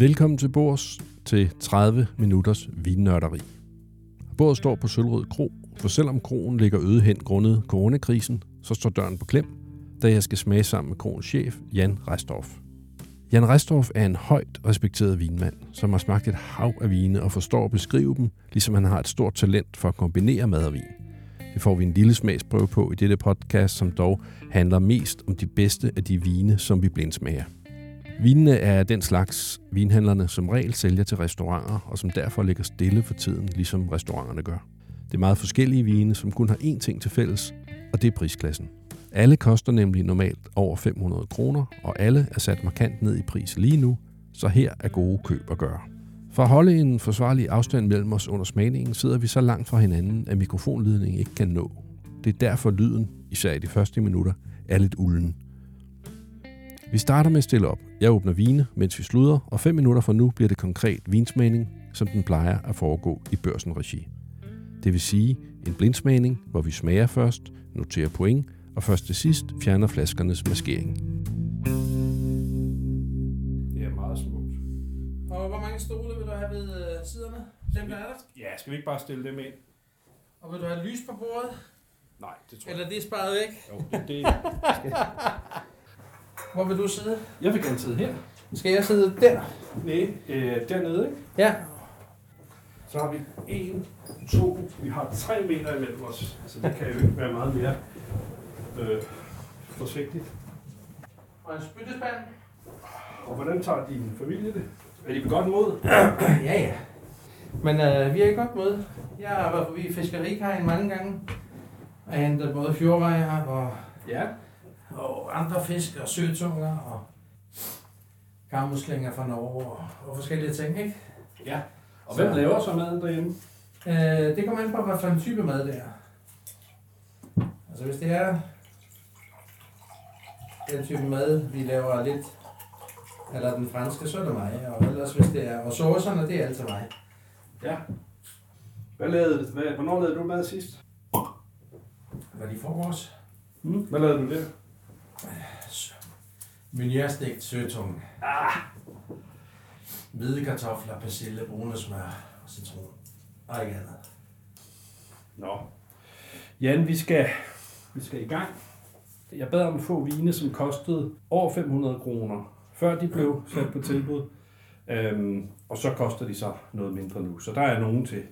Velkommen til Bords til 30 minutters vinnørderi. Bordet står på Sølvrød Kro, for selvom kroen ligger øde hen grundet coronakrisen, så står døren på klem, da jeg skal smage sammen med kroens chef, Jan Restorff. Jan Restorff er en højt respekteret vinmand, som har smagt et hav af vine og forstår at beskrive dem, ligesom han har et stort talent for at kombinere mad og vin. Det får vi en lille smagsprøve på i dette podcast, som dog handler mest om de bedste af de vine, som vi blindsmager. Vinene er den slags vinhandlerne som regel sælger til restauranter, og som derfor ligger stille for tiden, ligesom restauranterne gør. Det er meget forskellige vine, som kun har én ting til fælles, og det er prisklassen. Alle koster nemlig normalt over 500 kroner, og alle er sat markant ned i pris lige nu, så her er gode køb at gøre. For at holde en forsvarlig afstand mellem os under smagningen, sidder vi så langt fra hinanden, at mikrofonledningen ikke kan nå. Det er derfor lyden, især i de første minutter, er lidt ulden. Vi starter med at stille op. Jeg åbner vine, mens vi sluder, og fem minutter fra nu bliver det konkret vinsmagning, som den plejer at foregå i børsen regi. Det vil sige en blindsmagning, hvor vi smager først, noterer point, og først til sidst fjerner flaskernes maskering. Det er meget smukt. Og hvor mange stole vil du have ved øh, siderne? Dem der er der. Ja, skal vi ikke bare stille dem ind? Og vil du have lys på bordet? Nej, det tror Eller det er sparet væk? jeg. Jo, det, det. Hvor vil du sidde? Jeg vil gerne sidde her. Skal jeg sidde der? Nej, øh, dernede, ikke? Ja. Så har vi en, to, vi har tre meter imellem os. Så det kan jo ikke være meget mere øh, forsigtigt. Og en spyttespand? Og hvordan tager din familie det? Er de ved godt mod? ja, ja. Men øh, vi er i godt mod. Jeg har været forbi fiskerikajen mange gange. Og hentet både fjordrejer og, Ja. Og andre fisk og søtunger og karmuslinger fra Norge og, og forskellige ting, ikke? Ja. Og hvem Så- laver så maden derhjemme? Øh, det kommer an på, hvad for en type mad det er. Altså hvis det er den type mad, vi laver lidt, eller den franske, så er det mig. Og ellers hvis det er, og saucerne, det er altid mig. Ja. Hvad lavede, hvad, hvornår lavede du mad sidst? Hvad de får os? Hmm? Hvad lavede du der? Miljøstegt søtung. Ah. Hvide kartofler, persille, brune smør og citron. Og ikke andet. Nå. Jan, vi skal, vi skal i gang. Jeg bad om få vine, som kostede over 500 kroner, før de blev sat på tilbud. Øhm, og så koster de så noget mindre nu. Så der er nogen til,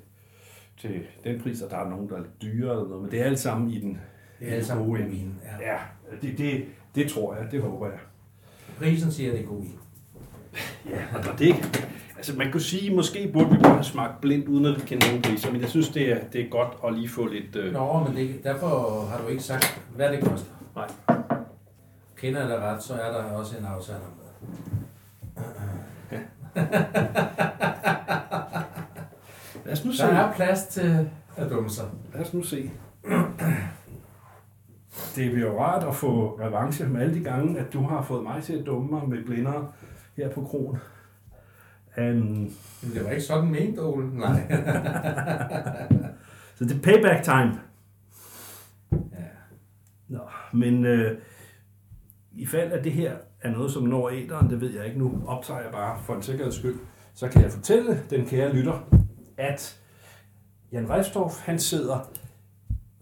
til den pris, og der er nogen, der er lidt dyrere eller noget. Men det er alt sammen i den det er alle sammen gode vin. Ja. Ja, det, det, det tror jeg, det håber jeg. Prisen siger, at det er god vin. Ja, og det, altså man kunne sige, måske burde vi bare have smagt blindt, uden at kende nogen priser, men jeg synes, det er, det er godt at lige få lidt... Øh, Nå, men det, derfor har du ikke sagt, hvad det koster. Nej. Kender jeg dig ret, så er der også en aftale om det. lad os nu se. Der er plads til at dumme sig. Lad os nu se. Det bliver jo rart at få revanche med alle de gange, at du har fået mig til at dumme mig med blinder her på kronen. Um, Men det var ikke sådan ment, Ole. Nej. så det er payback time. ja. Nå, men øh, i fald af det her er noget, som når æderen, det ved jeg ikke nu, optager jeg bare for en sikkerheds skyld, så kan jeg fortælle den kære lytter, at Jan Restorff, han sidder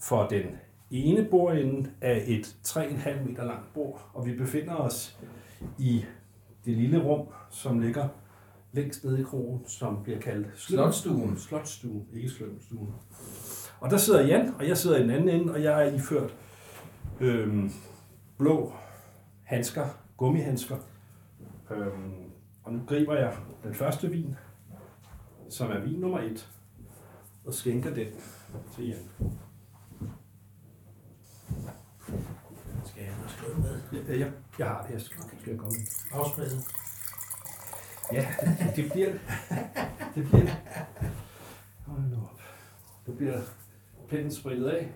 for den ene bordende af et 3,5 meter langt bord, og vi befinder os i det lille rum, som ligger længst nede i krogen, som bliver kaldt Slotstuen. Slotstuen, ikke slømstuen. Og der sidder Jan, og jeg sidder i den anden ende, og jeg er iført øhm, blå handsker, gummihandsker. Øhm, og nu griber jeg den første vin, som er vin nummer et, og skænker den til Jan. Skal jeg have skrive med? Ja, jeg, jeg har det, jeg skal, skal jeg komme. Afspridset. Ja, det, det bliver det. Det bliver det. Hold nu op. Nu bliver pinden spritet af.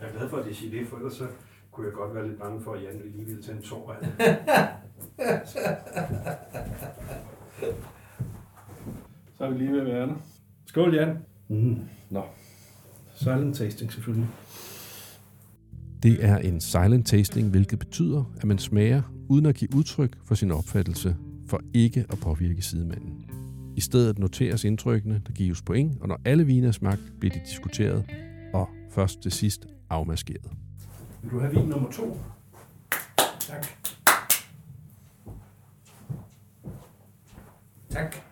Jeg er glad for, at det siger det, for ellers så kunne jeg godt være lidt bange for, at Jan lige ville tage en tår af det. Så er vi lige ved at være der. Skål, Jan. Mm. Nå. Silent tasting selvfølgelig. Det er en silent tasting, hvilket betyder, at man smager uden at give udtryk for sin opfattelse, for ikke at påvirke sidemanden. I stedet noteres indtrykkene, der gives point, og når alle vine er smagt, bliver de diskuteret, og først til sidst afmaskeret. Vil du have vin nummer to? Tak. Tak.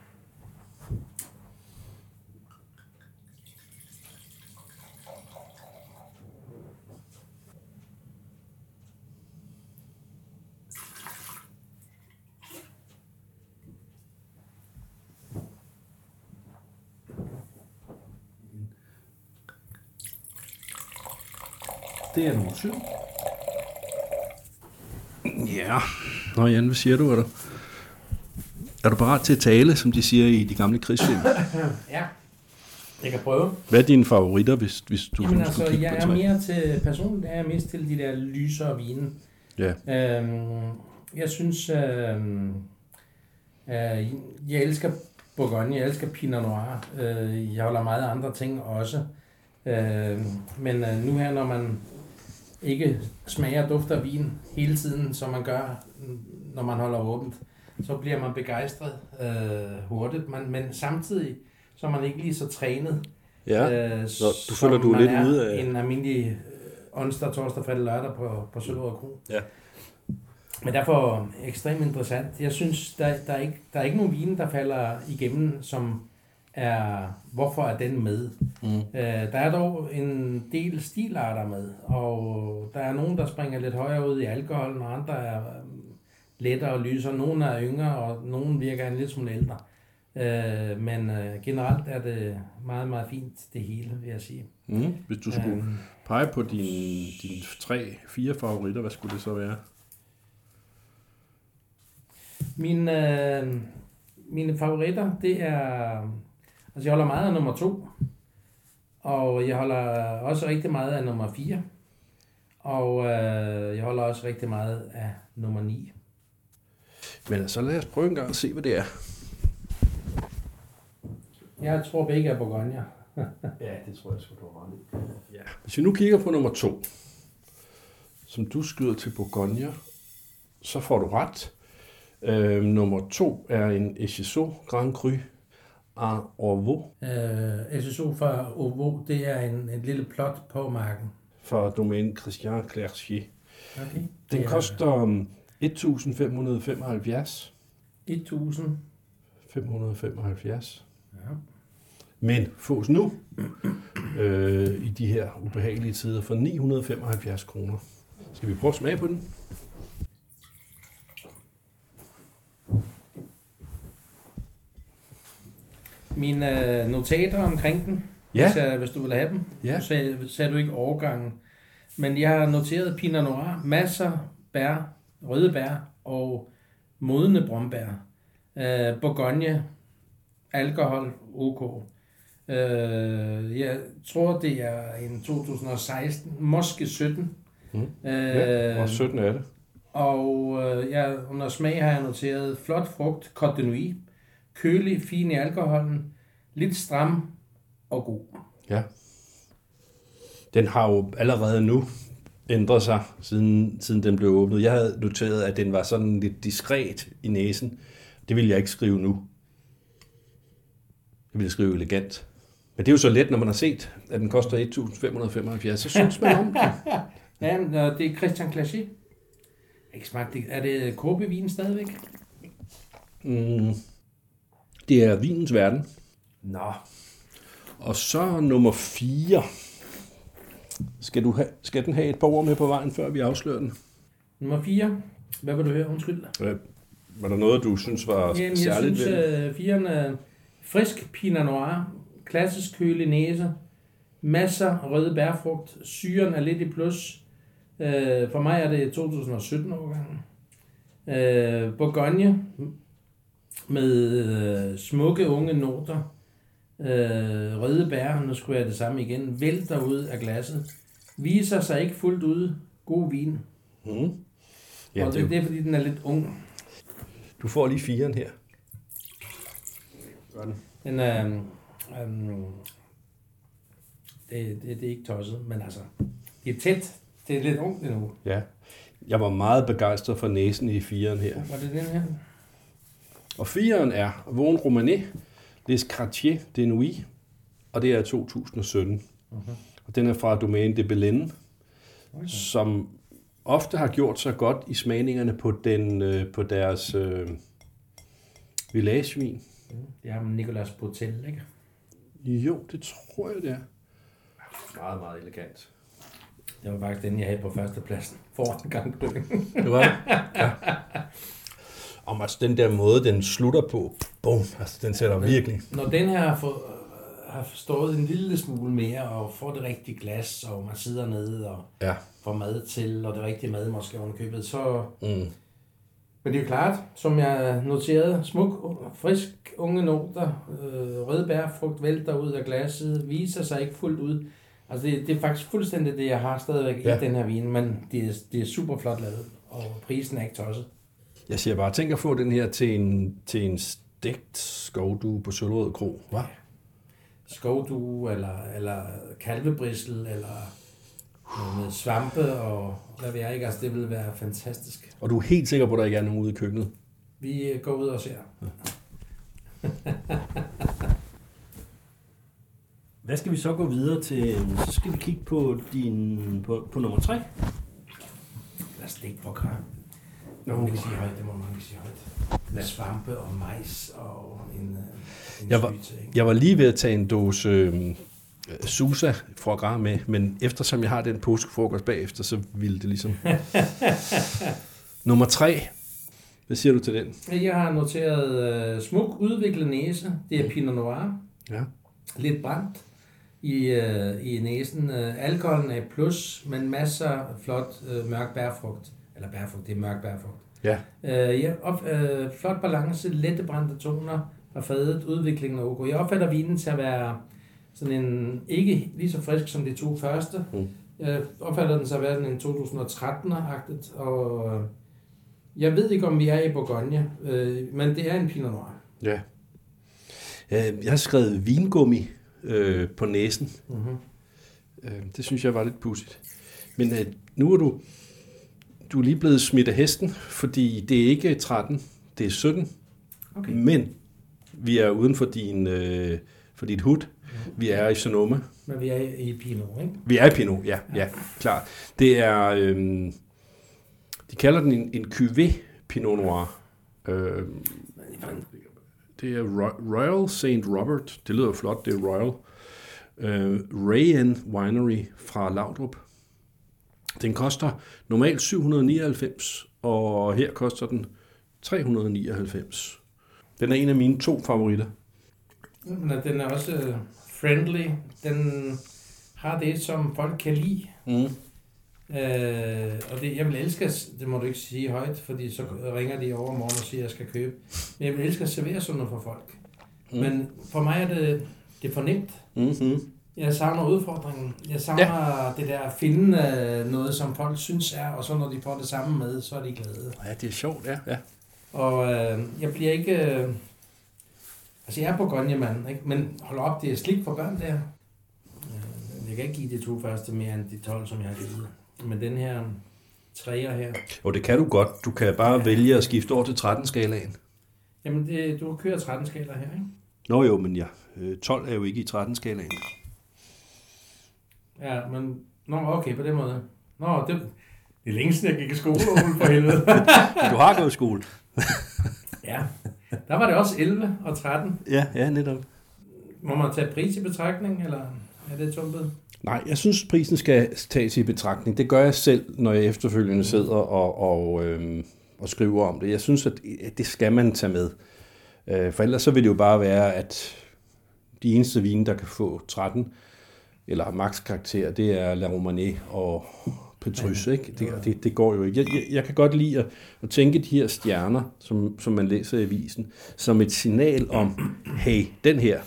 Det er nummer syv. Ja. Nå Jan, hvad siger du? Er du, er du parat til at tale, som de siger i de gamle krigsfilm? Ja, jeg kan prøve. Hvad er dine favoritter, hvis, hvis du Jamen altså, kigge jeg på er tre? mere til, personligt er jeg mest til de der lysere vine. Ja. Øhm, jeg synes, øhm, øh, jeg elsker Bourgogne, jeg elsker Pinot Noir. Øh, jeg holder meget andre ting også. Øh, men øh, nu her, når man ikke smager og dufter vin hele tiden, som man gør, når man holder åbent, så bliver man begejstret øh, hurtigt, man, men samtidig så er man ikke lige så trænet. Ja. Øh, Så du føler, du er lidt ude af- En almindelig øh, onsdag, torsdag, fredag, lørdag på, på Sølvrød Kro. Ja. Men derfor ekstremt interessant. Jeg synes, der, der, er ikke, der er ikke nogen vine, der falder igennem, som er, hvorfor er den med? Mm. Øh, der er dog en del stilarter med, og der er nogen, der springer lidt højere ud i alkoholen, og andre er øhm, lettere og lysere. Nogle er yngre, og nogle virker en lidt smule ældre. Øh, men øh, generelt er det meget, meget fint, det hele, vil jeg sige. Mm. Hvis du skulle Øhm, pege på dine, dine tre, fire favoritter, hvad skulle det så være? Mine, øh, mine favoritter, det er... Altså, jeg holder meget af nummer to. Og jeg holder også rigtig meget af nummer 4. Og øh, jeg holder også rigtig meget af nummer 9. Men så lad os prøve en gang at se, hvad det er. Jeg tror begge er Bourgogne. Ja, det tror jeg sgu, du har ret i. Ja. Hvis vi nu kigger på nummer to, som du skyder til Bourgogne, så får du ret. Øh, nummer to er en Echezeau Grand Cru à Orvaux Øh, SSO fra Ovo, det er en, en lille plot på marken. fra domæne Christian Clerchier. Okay. Den Det er koster um, 1.575. 1000. 575. Ja. Men fås nu øh, i de her ubehagelige tider for 975 kroner. Skal vi prøve at smage på den? Mine øh, notater omkring den, Ja. hvis, jeg, hvis du vil have dem. Ja. Nu sagde, sagde du ikke årgangen. Men jeg har noteret Pinot Noir, masser bær, røde bær og modne brombær. Øh, Bourgogne, alkohol, OK. Øh, jeg tror, det er en 2016, måske 17. Mm. Øh, Ja, og 17 er det. og øh, jeg, under smag har jeg noteret flot frugt, Côte de Nuit, kølig, fin i alkoholen, lidt stram og god. Ja. Den har jo allerede nu ændret sig, siden, siden den blev åbnet. Jeg havde noteret, at den var sådan lidt diskret i næsen. Det vil jeg ikke skrive nu. Jeg vil skrive elegant. Men det er jo så let, når man har set, at den koster 1.575, så synes man om den. Ja, men, og det er Christian Clachet. Ikke smagt det. Er det kåbevin stadigvæk? Mm. Det er vinens verden. Nå, Og så nummer 4. Skal, du have, skal den have et par ord med på vejen, før vi afslører den? Nummer 4. Hvad vil du høre? Undskyld. Øh, Var der noget, du synes var Jamen, jeg særligt synes, ved den? øh, firen er frisk Pinot Noir, klassisk kølig næse, masser røde bærfrugt, syren er lidt i plus. Øh, for mig er det 2017 årgangen. Øh, Bourgogne med øh, smukke unge noter. Øh, røde bær, nu skulle jeg det samme igen, vælter ud af glasset. Viser sig ikke fuldt ud. God vin. Mm. Ja, og det, er det, er fordi, den er lidt ung. du får lige firen her. Gør den. Er... Øhm, det, det, det er ikke tosset, men altså... Det er tæt, Det er lidt ungt endnu. Ja. Jeg var meget begejstret for næsen i firen her. Var det den her? Og firen er Vaughn Romanet, Les Quartiers de Nuit, og det er 2017. Mhm. Og den er fra Domaine de Belen, Okay. som ofte har gjort sig godt i smagningerne på, den, øh, på deres øh, villagevin. Det er Nicolas Botel, ikke? Jo, det tror jeg, det er. Meget, meget elegant. Det var faktisk den, jeg havde på førstepladsen. Foran gang dø. Det var det? Ja. Om altså den der måde, den slutter på, bum, altså den sætter virkelig. Når den her har, fået, har forstået en lille smule mere, og får det rigtige glas, og man sidder nede og Ja. får mad til, og det rigtige mad måske købet, så... Mm. Men det er jo klart, som jeg noterede, smuk, frisk, unge noter, øh, røde bærfrugt vælter ud af glasset, viser sig ikke fuldt ud. Altså det, det er faktisk fuldstændig det, jeg har stadigvæk. Ja. i den her vin, men det er, det er super flot lavet, og prisen er ikke tosset. Jeg siger bare, tænk at få den her til en, til en stegt skovdue på Sølvrød Kro. Hva? skovdue, eller, eller kalvebrissel, eller noget med svampe, og hvad ved jeg ikke, altså det ville være fantastisk. Og du er helt sikker på, at der ikke er nogen ude i køkkenet? Vi øh, går ud og ser. Hvad skal vi så gå videre til? Så skal vi kigge på, din, på, på nummer 3. Lad os stikke på kram. Nå, man kan sige højt, det må man ikke sige højt. Med svampe og majs og en, øh, en Jeg var-. Jeg var lige ved at tage en dåse øh, Susa fra Gras med, men eftersom jeg har den påskefrokost bagefter, så ville det ligesom... Nummer tre. Hvad siger du til den? Jeg har noteret øh, smuk udviklet næse. Det er Pinot Noir. Ja. Lidt brændt i, øh, i næsen. Øh, alkoholen er plus, men masser af flot øh, mørk bærfrugt. Eller bærfrugt, det er mørk bærfrugt. Ja. Øh, ja, op, øh, flot balance, lette brændte toner fra fadet, udviklingen er ok. Jeg opfatter vinen til at være sådan en, ikke lige så frisk som de to første. Mm. Jeg opfatter den til at være sådan en 2013-agtigt, og øh, jeg ved ikke, om vi er i Bourgogne, øh, men det er en Pinot Noir. Ja. Øh, Jeg har skrevet vingummi øh, på næsen. Mm-hmm. Det synes jeg var lidt pudsigt. Men øh, nu er du, du er lige blevet smidt af hesten, fordi det er ikke 13, det er 17. Okay. Men vi er uden for, din, øh, for dit hud. Vi er i Sonoma. Men vi er i Pinot, ikke? Vi er i Pinot, ja, ja, klart. Det er, øh, de kalder den en, en cuvée Pinot Noir. Øh, det er Ro- Royal St. Robert. Det lyder flot, det er Royal. Øh, Rayen Winery fra Laudrup. Den koster normalt 799, og her koster den 399. Den er en af mine to favoritter. Men den er også øh, friendly. Den har det, som folk kan lide. Mm. Øh, og det, jeg vil elske, at- det må du ikke sige højt, fordi så ringer de over morgen og siger, at jeg skal købe. Men jeg vil elske at servere sådan noget for folk. Mm. Men for mig er det, det er for nemt. Mm-hmm. Jeg savner udfordringen. Jeg savner ja. det der at finde øh, noget, som folk synes er, og så når de får det samme med, så er de glade. Ja, det er sjovt, ja. ja. Og øh, jeg bliver ikke... Øh, altså, jeg er på mand, ikke? Men hold op, det er slik for børn der. Øh, jeg kan ikke give de to første mere end de 12, som jeg har givet. Men den her træer her... Og det kan du godt. Du kan bare vælge at skifte over til 13-skalaen. Jamen, det, du kører 13 skaler her, ikke? Nå jo, men ja, øh, 12 er jo ikke i 13-skalaen. Ja, men... Nå, okay, på den måde. Nå, det, det er længe siden, jeg gik i skole, Ole, for helvede. Du har gået i skole. ja, der var det også 11 og 13. Ja, ja, netop. Må man tage pris i betragtning, eller er det tumpet? Nej, jeg synes, prisen skal tages i betragtning. Det gør jeg selv, når jeg efterfølgende sidder og, og, øhm, og skriver om det. Jeg synes, at det skal man tage med. Øh, for ellers så vil det jo bare være, at de eneste vine, der kan få 13 eller max karakter, det er La Romanée og Petrus, ikke? Det, det, det går jo ikke. Jeg, jeg, jeg kan godt lide at, at tænke de her stjerner, som, som man læser i avisen, som et signal om, hey, den her,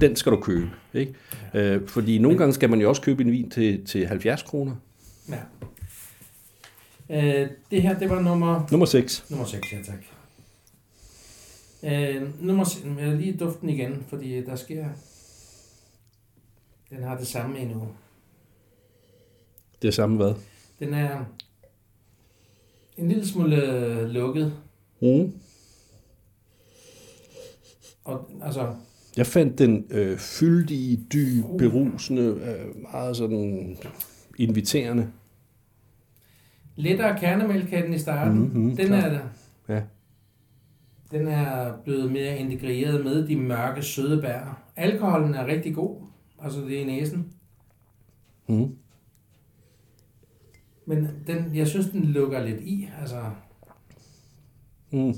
den skal du købe. Ikke? Øh, fordi nogle gange skal man jo også købe en vin til, til 70 kroner. Ja. Øh, det her, det var nummer, Nummer 6. nummer 6, ja tak. Øh, nummer 6, jeg vil lige duften igen, fordi der sker... Den har det samme endnu. Det er samme hvad? Den er en lille smule øh, lukket. Mm. Og, altså, Jeg fandt den øh, fyldige, dyb, berusende, øh, meget sådan inviterende. lettere kernemælk kan den i starten. Mhm, den klart. er der. Ja. Den er blevet mere integreret med de mørke, søde bær. Alkoholen er rigtig god. Altså, det er i næsen. Mm. Men den, jeg synes, den lukker lidt i. Altså, Mm.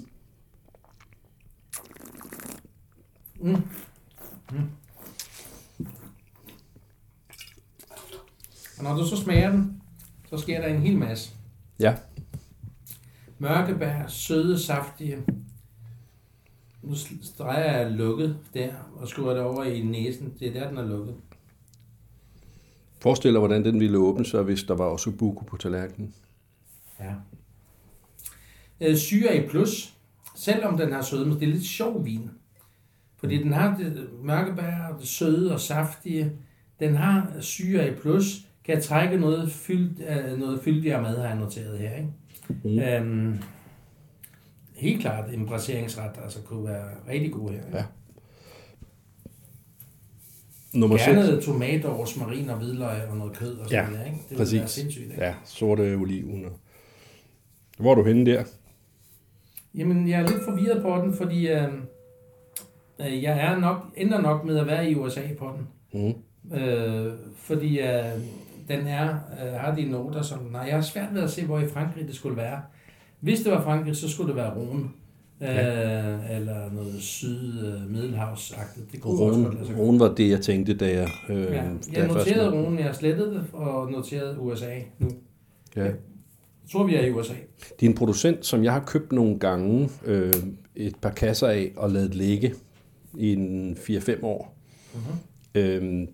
mm. Mm. Og når du så smager den, så sker der en hel masse. Ja. Mørkebær, søde, saftige. Nu streger jeg lukket der, og skruer det over i næsen. Det er der, den er lukket. Forestil dig, hvordan den ville åbne sig, hvis der var også buko på tallerkenen. Ja. Øh, syre i plus, selvom den har sødme, det er lidt sjov vin. Fordi den har det mørkebær, og det søde og saftige. Den har syre i plus, kan trække noget, fyldt, øh, noget fyldigere mad, har jeg noteret her. Ikke? Mm. Øhm, helt klart en braseringsret, altså kunne være rigtig god her. Ja. Nummer 6. Gerne tomater, rosmarin og hvidløg og noget kød og sådan Ja, noget. Ikke? Det præcis. være sindssygt. Ikke? Ja, sorte oliven. og- Hvor er du henne der? Jamen, jeg er lidt forvirret på den, fordi øh, øh, jeg er nok, ender nok med at være i USA på den. Mm. Øh, fordi øh, den er, øh, har de noter, som... Nej, jeg har svært ved at se, hvor i Frankrig det skulle være. Hvis det var Frankrig, så skulle det være Rhône. Øh, Ja. Eller noget syd øh, middelhavsagtigt. Det kunne også godt Rune, gøre. Rune var det, jeg tænkte, da jeg... Øh, Ja, jeg noterede Rhône, jeg slettede det, og noterede USA nu. Ja. Jeg tror, vi er i USA. Det er en producent, som jeg har købt nogle gange øh, et par kasser af og lavet ligge i en 4-5 år. Mhm. Øhm,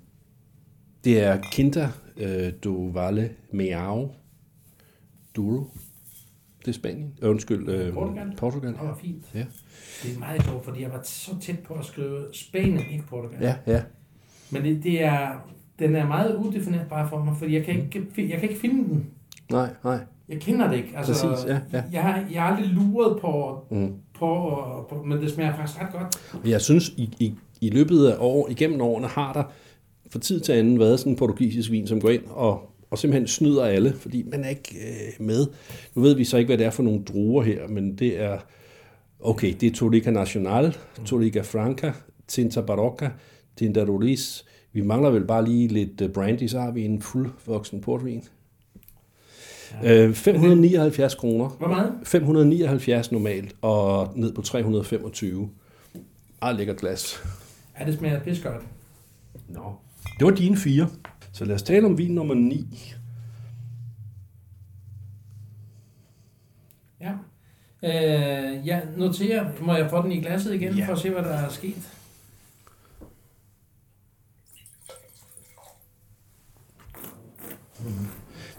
det er Quinta øh, do Valle Meao Duro. Det er Spanien. Øh, undskyld. Øh, Portugal. Portugal. Det var fint. Ja. Det er meget sjovt, fordi jeg var så tæt på at skrive Spanien, ikke Portugal. Ja, ja. Men det, det er, den er meget udefinerbar for mig, fordi jeg kan ikke, jeg kan ikke finde den. Nej, nej. Jeg kender det ikke. Altså, Præcis, ja, ja. Jeg, har, jeg har aldrig luret på, Mm. på, på, men det smager faktisk ret godt. Og Jeg synes, i, i, i løbet af år, igennem årene, har der for tid til anden været sådan en portugisisk vin, som går ind og, og simpelthen snyder alle, fordi man er ikke øh, med. Nu ved vi så ikke, hvad det er for nogle druer her, men det er, okay, det er Torica Nacional, Torica Franca, Tinta Barocca, Tinta Roriz. Vi mangler vel bare lige lidt øh, brandy, så har vi en fuldvoksen portvin. Ja. Øh, 579 kroner. Hvor meget? 579 normalt, og ned på 325. Ej, lækkert glas. Ja, det smager pis godt. Nå. Det var dine fire. Så lad os tale om vin nummer 9. Ja. Øh, jeg noterer, må jeg få den i glasset igen, Ja. ja. for at se, hvad der er sket?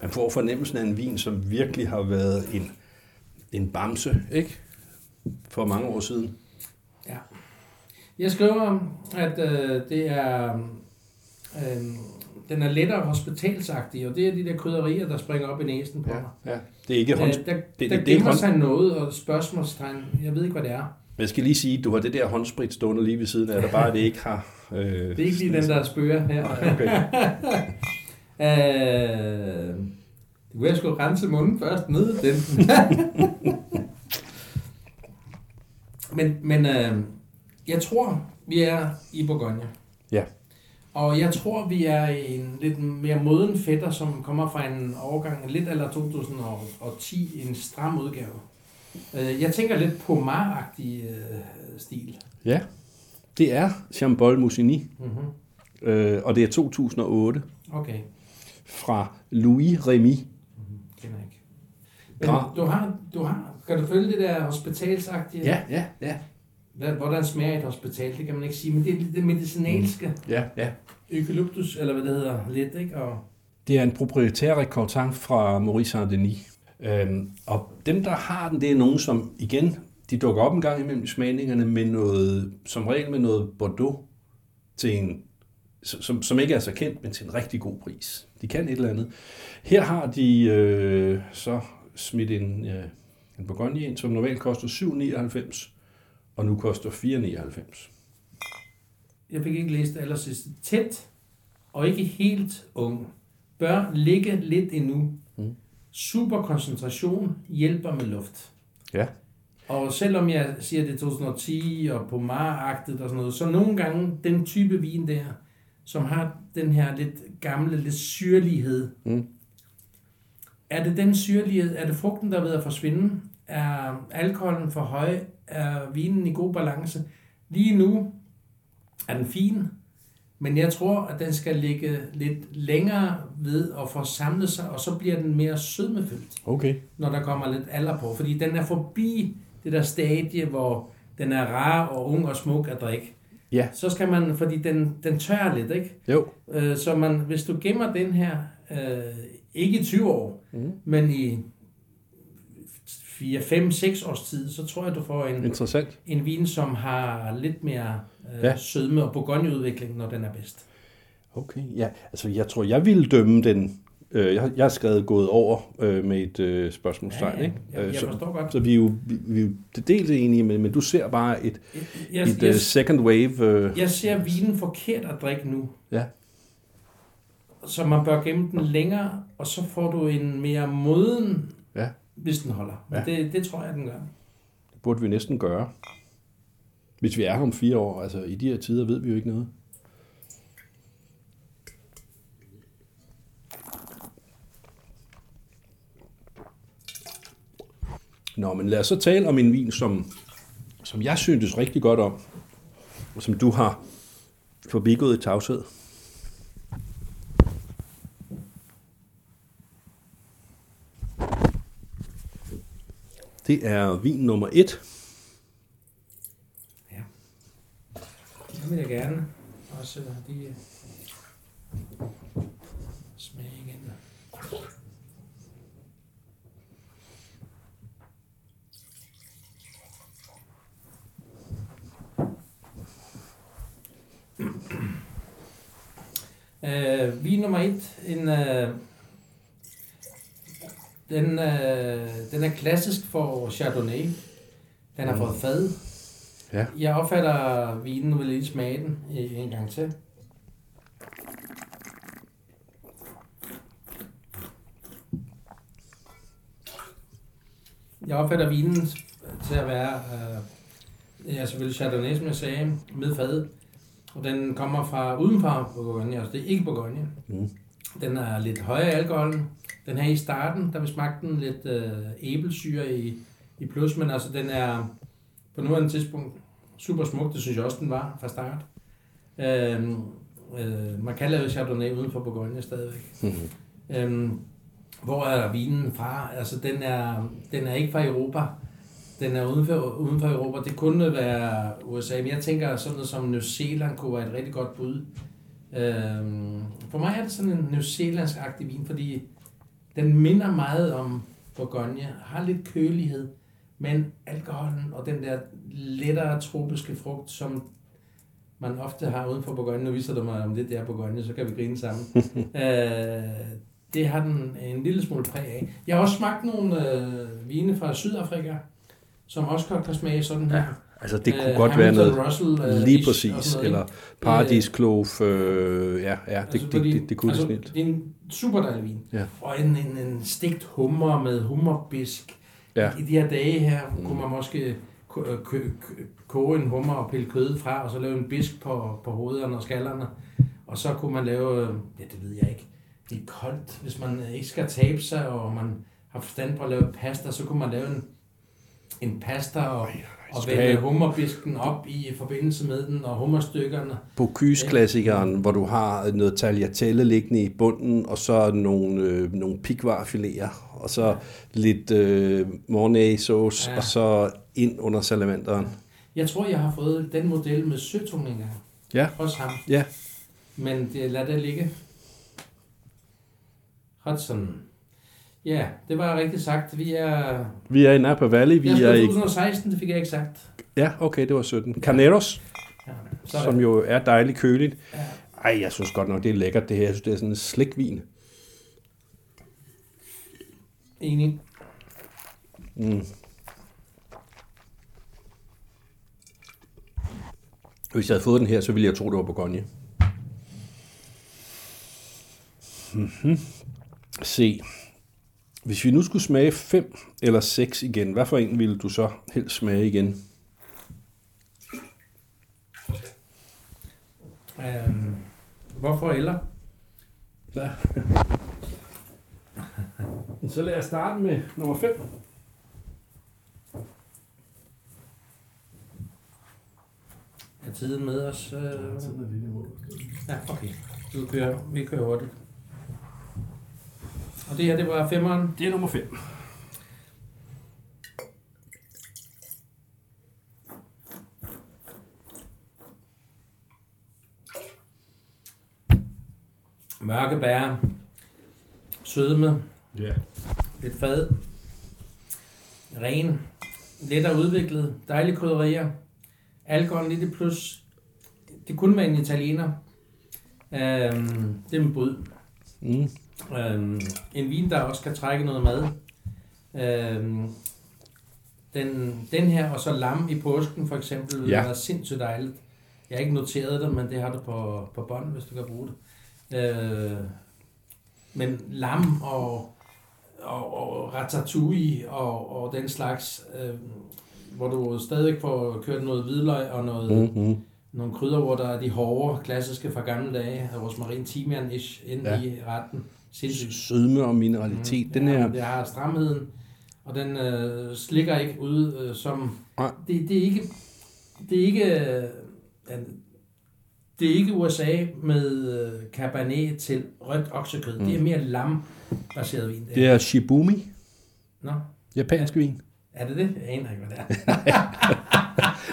Man får fornemmelsen af en vin, som virkelig har været en, en bamse, ikke? For mange år siden. Ja. Jeg skriver, at øh, det er, øh, den er lettere hospitalsagtig, og det er de der krydderier, der springer op i næsen på mig. ja. Det er ikke hånd... Øh, der, det- der det er gemmer hånd- sig noget og spørgsmålstegn. Jeg ved ikke, hvad det er. Jeg skal lige sige, at du har det der håndsprit stående lige ved siden af dig, bare det ikke har... Øh, Det er ikke lige den, der spørger her. Okay. øh, det kunne jeg sgu rense munden først ned den. men men øh, jeg tror, vi er i Bourgogne. Ja. Og jeg tror, vi er en lidt mere moden fætter, som kommer fra en årgang lidt eller 2010, en stram udgave. Øh, Jeg tænker lidt på agtig øh, stil. Ja. Det er Chambol Musigny, Mm-hmm. øh, og det er 2008 Okay, fra Louis Remy. kender jeg ikke. Men Gra- du har, du har, kan du følge det der hospitalsagtige? Ja, ja, ja. Hvordan smager et hospital, det kan man ikke sige, men det er det medicinalske Ja, ja. eukalyptus, eller hvad det hedder, lidt, ikke? Og, Det er en proprietær rekortant fra Maurice Saint-Denis. Øhm, og dem, der har den, det er nogen, som igen, de dukker op en gang imellem i smagningerne med noget, som regel med noget Bordeaux til en som, som ikke er så kendt, men til en rigtig god pris. De kan et eller andet. Her har de øh, så smidt en, øh, en Bourgogne ind, som normalt koster 7,99, og nu koster 4,99. Jeg fik ikke læst det allersidste. Tæt og ikke helt ung. Bør ligge lidt endnu. Mm. Super koncentration hjælper med luft. Ja. Og selvom jeg siger det er 2010 og på agtet og sådan noget, så nogle gange den type vin der, som har den her lidt gamle, lidt syrlighed. Mm. Er det den syrlighed? Er det frugten, der er ved at forsvinde? Er alkoholen for høj? Er vinen i god balance? Lige nu er den fin, men jeg tror, at den skal ligge lidt længere ved at få samlet sig, og så bliver den mere sødmefyldt, Okay. når der kommer lidt alder på. Fordi den er forbi det der stadie, hvor den er rar og ung og smuk at drikke. Ja. Så skal man, fordi den, den tør lidt, ikke? Jo. Øh, så man, hvis du gemmer den her, øh, ikke i 20 år, Mm. men i 4, 5, 6 års tid, så tror jeg, du får en, Interessant. en vin, som har lidt mere øh, Ja. ja. sødme og bourgogneudvikling, når den er bedst. Okay, ja. Altså, jeg tror, jeg ville dømme den. Øh, jeg, jeg har skrevet gået over øh, med et øh, spørgsmålstegn, ikke? Jeg, Øh, jeg så, forstår godt. så vi er jo, vi, vi er jo det dels enige, men, men du ser bare et, Jeg, jeg, et jeg, uh, second wave. Øh, jeg ser vinen forkert at drikke nu. Ja. Så man bør gemme den længere, og så får du en mere moden, Ja. Hvis den holder. Men Ja. det, det tror jeg, den gør. Det burde vi næsten gøre. Hvis vi er her om fire år, altså i de her tider ved vi jo ikke noget. Nå, men lad os så tale om en vin, som, som jeg syntes rigtig godt om, og som du har forbigået i tavshed. Det er vin nummer et. Ja. Det vil jeg gerne også lige øh, smage igen. Uh, vin nummer et, en, uh, den, øh, den er klassisk for Chardonnay. Den har fået fad. Ja. Jeg opfatter vinen, vil lige smage den en en gang til. Jeg opfatter vinen til at være, øh, ja selvfølgelig Chardonnay, som jeg sagde, med fad. Og den kommer fra udenfor Bourgogne, altså det er ikke Bourgogne. Mm. Den er lidt højere i alkoholen. Den her i starten, der vi smagte den lidt øh, æblesyre i, i plus, men altså den er på nuværende tidspunkt super smuk. Det synes jeg også, den var fra start. Øhm, øh, man kan lave Chardonnay uden for Bourgogne stadigvæk. Mhm. Øhm, hvor er vinen fra? Altså, den er, den er ikke fra Europa. Den er uden for, uden for Europa. Det kunne være USA, men jeg tænker sådan noget som New Zealand kunne være et rigtig godt bud. Øhm, for mig er det sådan en New Zealandsk-agtig vin, fordi den minder meget om Bourgogne, har lidt kølighed, men alkoholen og den der lettere tropiske frugt, som man ofte har uden for Bourgogne, nu viser du mig, om det er Bourgogne, så kan vi grine sammen. øh, det har den en lille smule præg af. Jeg har også smagt nogle øh, vine fra Sydafrika, som også godt kan smage sådan her. Altså det kunne Øh, godt være Hamilton noget Russell, øh, lige præcis, noget, eller ikke? paradiskloof, øh, ja, ja, det, Altså, det, fordi- det, det kunne altså, det snilt. Det er en super dejlig vin. Ja. Og en, en, en stegt hummer med hummerbisk. Ja. I de her dage her mm. kunne man måske øh, koge en hummer og pille kød fra, og så lave en bisk på, på hovederne og skallerne. Og så kunne man lave, øh, ja det ved jeg ikke, det er koldt, hvis man ikke skal tabe sig, og man har forstand på at lave pasta, så kunne man lave en, en pasta og, og vælge have- hummerbisken op i forbindelse med den, og hummerstykkerne. Bocuse-klassikeren, hvor du har noget tagliatelle liggende i bunden, og så nogle, øh, nogle pikvarfiléer, og så lidt øh, mornay-sauce, Ja. og så ind under salamanderen. Jeg tror, jeg har fået den model med søtung engang. Ja. Også ham. Ja, Men det, lad det ligge. Hudson. Ja, det var rigtigt sagt. Vi er... vi er i Napa Valley, vi Jeg er i... 2016, det fik jeg ikke sagt. Ja, okay, det var 17. Carneros, Ja, som jo er dejligt køligt. Ja. Ej, jeg synes godt nok, det er lækkert det her. Jeg synes, det er sådan en slikvin. Enig. Hvis jeg havde fået den her, så ville jeg tro, det var Bourgogne. Mm-hmm. Se. Hvis vi nu skulle smage 5 eller 6 igen, hvad for en ville du så helst smage igen? Øhm, hvorfor eller? Ja. Så lad os starte med nummer 5. Er tiden med os? Øh... Ja, okay. Vi kører, vi kører hurtigt. Og det her, det var femmeren. Det er nummer 5. Mørke bær. Sødme. Ja. Et fad. Ren. Let og udviklet. Dejlige krydderier. Alkohol lidt i plus. Det kunne være en italiener. Øhm, det er med bryd. Mm. Øhm, en vin, der også kan trække noget mad. Øhm, den, den her, og så lam i påsken for eksempel, Ja. er sindssygt dejligt. Jeg har ikke noteret det, men det har du på, på bånd, hvis du kan bruge det. Øh, men lam og, og, og ratatouille og, og den slags, øh, hvor du stadig får kørt noget hvidløg og noget, mm. Mm-hmm. nogle krydderurter, der er de hårde, klassiske fra gamle dage, rosmarin, timian ish ind ja. i retten. Sindssygt. Sødme og mineralitet. Mm. Den ja, her, Det har stramheden, og den øh, slikker ikke ud øh, som... Nej. Det, det er ikke... Det er ikke... Øh, ja, det er ikke USA med øh, Cabernet til rødt oksekød. Mm. Det er mere lam-baseret vin. det er Shibumi, Nå, japansk vin. er det det? Jeg aner ikke, hvad det er.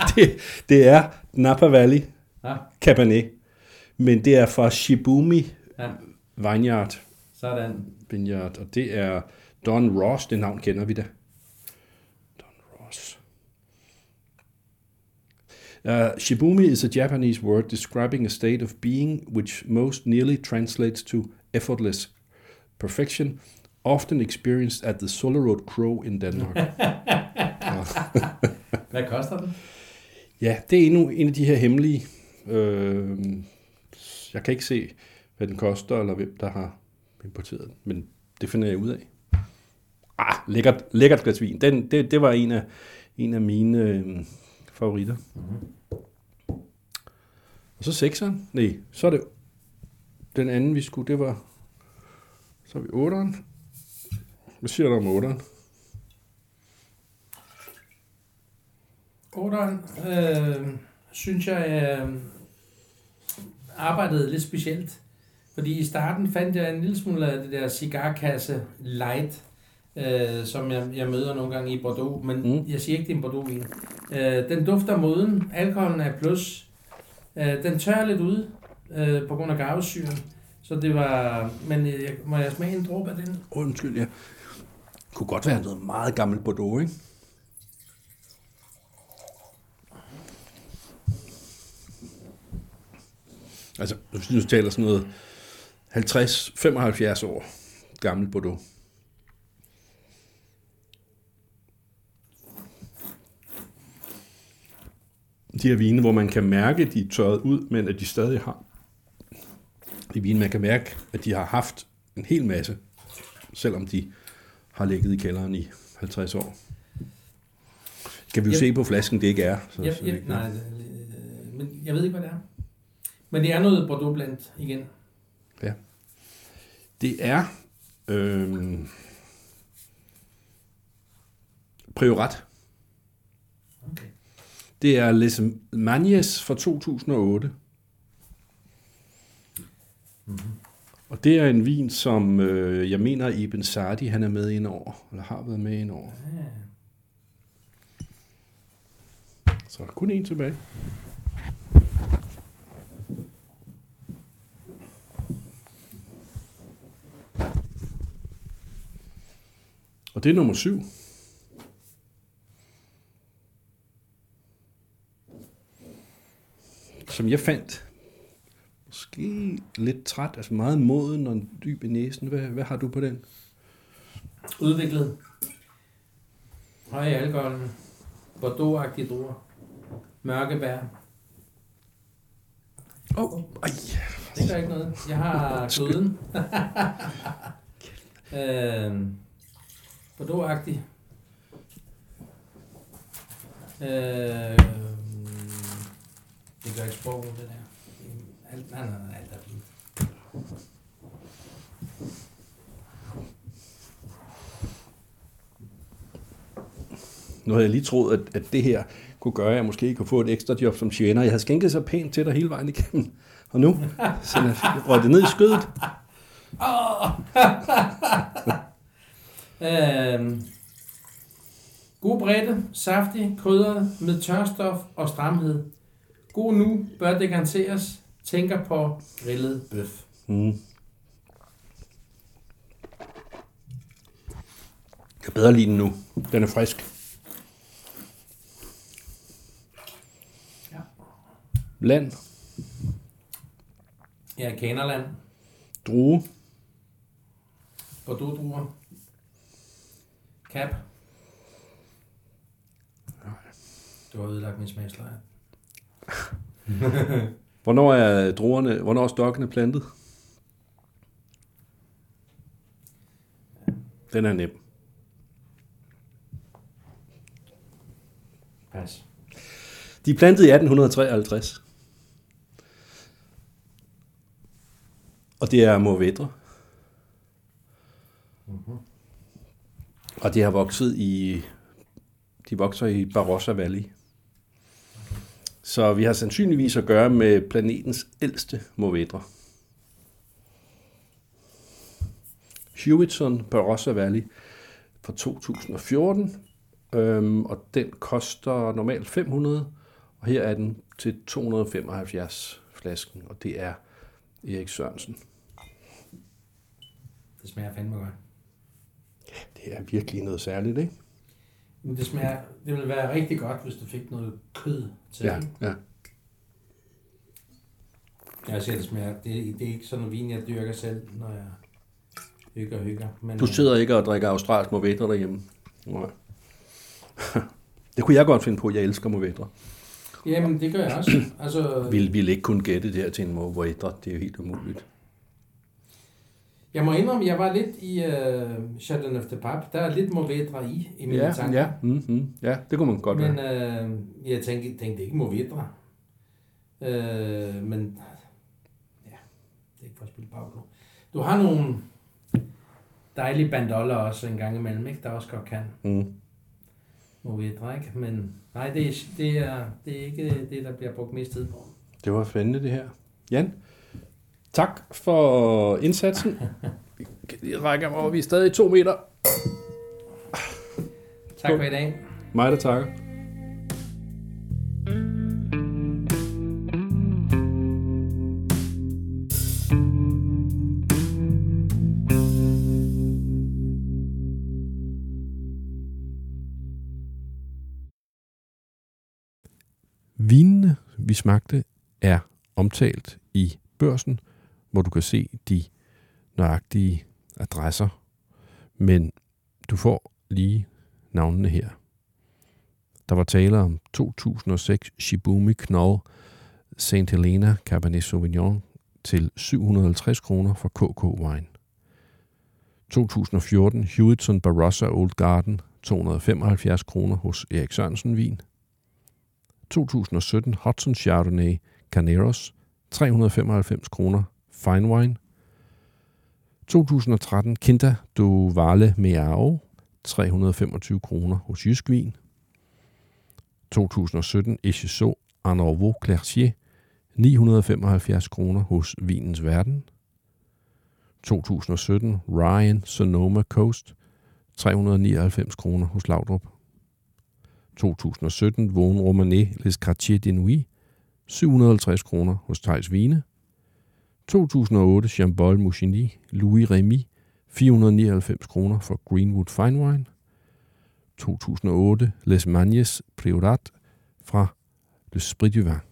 Det, det er Napa Valley Nå, Cabernet. Men det er fra Shibumi ja, Vineyard. Sådan. Vineyard, og det er Don Ross. Det navn kender vi da. Don Ross. Uh, shibumi is a Japanese word describing a state of being which most nearly translates to effortless perfection, often experienced at the Solerod Crow in Denmark. Hvad koster den? ja, det er endnu en af de her hemmelige. Øh, jeg kan ikke se, hvad den koster, eller hvem der har importeret den, men det finder jeg ud af. Ah, lækkert, lækkert glas vin. Den, det, det var en af, en af mine øh, favoritter. Mm-hmm. Og så sekseren. Nej, så er det den anden, vi skulle, det var... Så er vi otteren. Hvad siger du om otteren? Otteren, øh, synes jeg, øh, arbejdede lidt specielt. Fordi i starten fandt jeg en lille smule af det der cigarkasse light, øh, som jeg, jeg møder nogle gange i Bordeaux. Men Mm. jeg siger ikke, det er en Bordeaux-vin. Øh, den dufter moden, alkoholen er plus. Øh, den tør lidt ud øh, på grund af garvesyren. Så det var... Men øh, må jeg smage en dråbe af den? Undskyld, ja. Kunne godt være noget meget gammelt Bordeaux, ikke? Altså, hvis du taler sådan noget 50-75 år gammel Bordeaux. De her vine, hvor man kan mærke, at de er tørret ud, men at de stadig har. De vine, man kan mærke, at de har haft en hel masse selvom de har ligget i kælderen i 50 år. Kan vi jo Yep. se på flasken, det ikke er. Så, Jeg, så jeg, ikke nej, men jeg ved ikke, hvad det er. Men det er noget Bordeaux blandt igen. Det er øhm, Priorat. Okay. Det er Les Magnes fra 2008. Mm-hmm. Og det er en vin, som øh, jeg mener, Ibn Sadi han er med ind over, eller har været med ind over. Ja. Så kun en tilbage. Og det er nummer syv. Som jeg fandt måske lidt træt, altså meget moden og dyb i næsen. Hvad, hvad har du på den? Udviklet. Høj alkoholen. Bordeaux-agtige druer. Mørke bær. Åh, oh, ej. Det gør ikke noget. Jeg har kloden. øhm, Bordeaux-agtig. Øhm, det gør ikke sprog, det der. Alt, nej, nej, nej, alt er fint. Nu havde jeg lige troet, at, at det her kunne gøre, at jeg måske kunne få et ekstra job som tjener. Jeg havde skænket så pænt til dig hele vejen igennem. Og nu så jeg røg det ned i skødet. Øhm, god bredde, saftig, krydret med tørstof og stramhed. God nu, bør dekanteres. Tænker på grillet bøf. Mm. Jeg kan bedre lide den nu. Den er frisk. Ja. Land, Ja, Kanerland. drue, Bordeaux-druer. Cap. Du har ødelagt min smagslejr. Hvornår er druerne, hvornår er stokkene plantet? Den er nem. Pas. De er plantet i 1853. Og det er Mourvedre. Og det har vokset i, de vokser i Barossa Valley. Så vi har sandsynligvis at gøre med planetens ældste Mourvedre. Hewitson Barossa Valley fra 2014, øhm, og den koster normalt 500, og her er den til 275 flasken, og det er Erik Sørensen. Det smager fandme godt. Det er virkelig noget særligt, ikke? Men det smager, det ville være rigtig godt, hvis du fik noget kød til. Ja, ja. Jeg det smager, det, det er ikke sådan en vin, jeg dyrker selv, når jeg hygger og hygger. Men, Du sidder ikke og drikker australsk Mourvedre derhjemme? Nej. Det kunne jeg godt finde på. Jeg elsker Mourvedre. øh, Jamen, det gør jeg også. Altså, Vi ville ikke kunne gætte det her til en Mourvedre. Det er jo helt umuligt. Jeg må indrømme, jeg var lidt i uh, Chardonnay of the Pap. Der er lidt Mourvedre i, i mine Ja, tanker. ja, mm-hmm. ja, det kunne man godt Men være. øh, jeg tænkte, tænkte ikke Mourvedre. Øh, men ja, det er ikke for at spille Pablo. Du har nogle dejlige bandoller også en gang imellem, ikke? Der også godt kan. Mm. Mourvedre, ikke? Men nej, det er, det, er, det er ikke det, der bliver brugt mest tid på. Det var spændende det her. Jan, tak for indsatsen. Jeg rækker mig over, vi er stadig to meter. Tak for i dag. Mig, der takker. Vinene, vi smagte, er omtalt i børsen, hvor du kan se de nøjagtige adresser. Men du får lige navnene her. Der var tale om 2006 Shibumi Knoll St. Helena Cabernet Sauvignon til 750 kroner for KK Wine. 2014 Hewitson Barossa Old Garden 275 kroner hos Erik Sørensen Vin. 2017 Hudson Chardonnay Caneros 395 kroner Fine Wine. 2013 Kinta du Vale Meao 325 kroner hos Jysk Vin. 2017 Echeso Arnauveau Clercier 975 kroner hos Vinens Verden. 2017 Ryan Sonoma Coast 399 kroner hos Laudrup. 2017 Vaughn Romanet Les Quartiers de Nuit 750 kroner hos Thijs Vine. 2008 Chambol Mouchini Louis Remy 499 kroner for Greenwood Fine Wine. 2008 Les Magnes Priorat fra Le Sprit du Vin